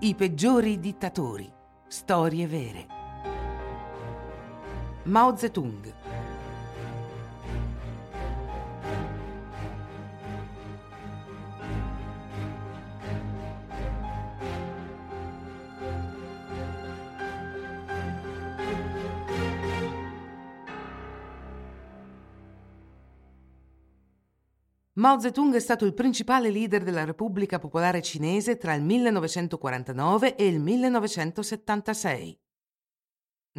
I peggiori dittatori. Storie vere. Mao Zedong. Mao Zedong è stato il principale leader della Repubblica Popolare Cinese tra il 1949 e il 1976.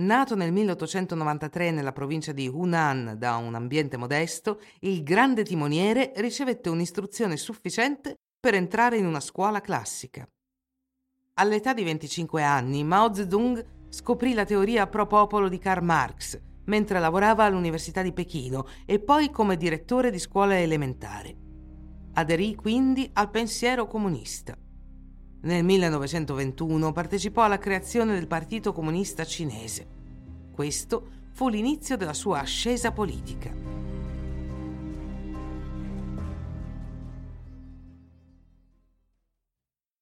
Nato nel 1893 nella provincia di Hunan da un ambiente modesto, il grande timoniere ricevette un'istruzione sufficiente per entrare in una scuola classica. All'età di 25 anni, Mao Zedong scoprì la teoria pro popolo di Karl Marx mentre lavorava all'Università di Pechino e poi come direttore di scuola elementare. Aderì quindi al pensiero comunista. Nel 1921 partecipò alla creazione del Partito Comunista Cinese. Questo fu l'inizio della sua ascesa politica.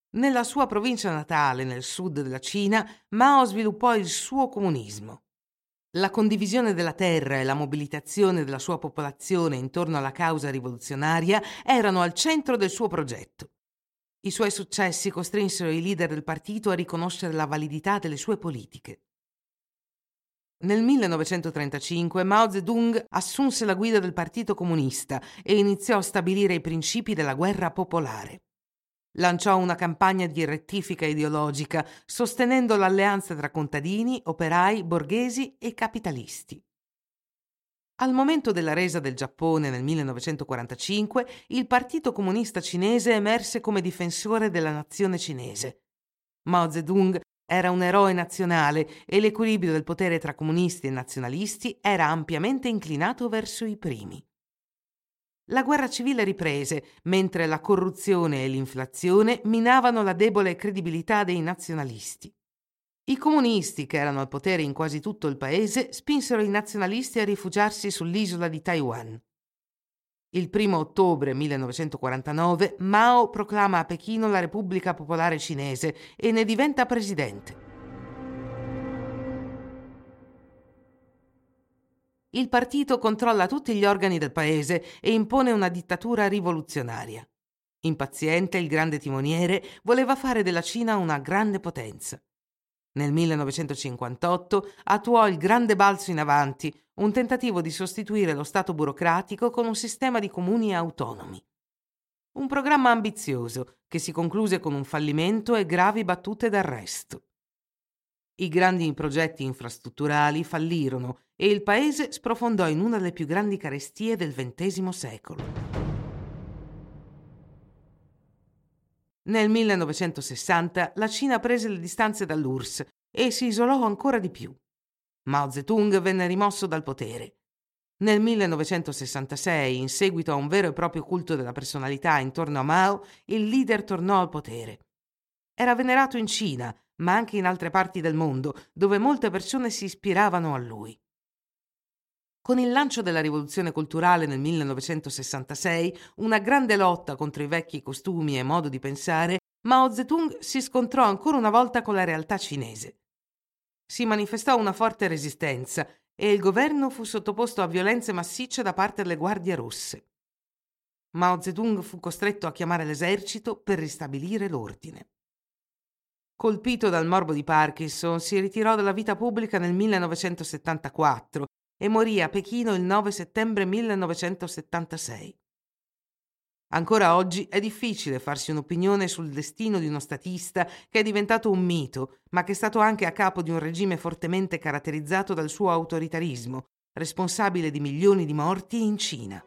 Nella sua provincia natale, nel sud della Cina, Mao sviluppò il suo comunismo. La condivisione della terra e la mobilitazione della sua popolazione intorno alla causa rivoluzionaria erano al centro del suo progetto. I suoi successi costrinsero i leader del partito a riconoscere la validità delle sue politiche. Nel 1935 Mao Zedong assunse la guida del Partito Comunista e iniziò a stabilire i principi della guerra popolare lanciò una campagna di rettifica ideologica sostenendo l'alleanza tra contadini, operai, borghesi e capitalisti. Al momento della resa del Giappone nel 1945, il Partito Comunista Cinese emerse come difensore della nazione cinese. Mao Zedong era un eroe nazionale e l'equilibrio del potere tra comunisti e nazionalisti era ampiamente inclinato verso i primi. La guerra civile riprese, mentre la corruzione e l'inflazione minavano la debole credibilità dei nazionalisti. I comunisti, che erano al potere in quasi tutto il paese, spinsero i nazionalisti a rifugiarsi sull'isola di Taiwan. Il 1 ottobre 1949 Mao proclama a Pechino la Repubblica Popolare Cinese e ne diventa presidente. Il partito controlla tutti gli organi del paese e impone una dittatura rivoluzionaria. Impaziente, il grande timoniere voleva fare della Cina una grande potenza. Nel 1958 attuò il grande balzo in avanti, un tentativo di sostituire lo Stato burocratico con un sistema di comuni autonomi. Un programma ambizioso che si concluse con un fallimento e gravi battute d'arresto. I grandi progetti infrastrutturali fallirono e il paese sprofondò in una delle più grandi carestie del XX secolo. Nel 1960 la Cina prese le distanze dall'URSS e si isolò ancora di più. Mao Zedong venne rimosso dal potere. Nel 1966, in seguito a un vero e proprio culto della personalità intorno a Mao, il leader tornò al potere. Era venerato in Cina, ma anche in altre parti del mondo, dove molte persone si ispiravano a lui. Con il lancio della rivoluzione culturale nel 1966, una grande lotta contro i vecchi costumi e modo di pensare, Mao Zedong si scontrò ancora una volta con la realtà cinese. Si manifestò una forte resistenza e il governo fu sottoposto a violenze massicce da parte delle guardie rosse. Mao Zedong fu costretto a chiamare l'esercito per ristabilire l'ordine. Colpito dal morbo di Parkinson, si ritirò dalla vita pubblica nel 1974 e morì a Pechino il 9 settembre 1976. Ancora oggi è difficile farsi un'opinione sul destino di uno statista che è diventato un mito, ma che è stato anche a capo di un regime fortemente caratterizzato dal suo autoritarismo, responsabile di milioni di morti in Cina.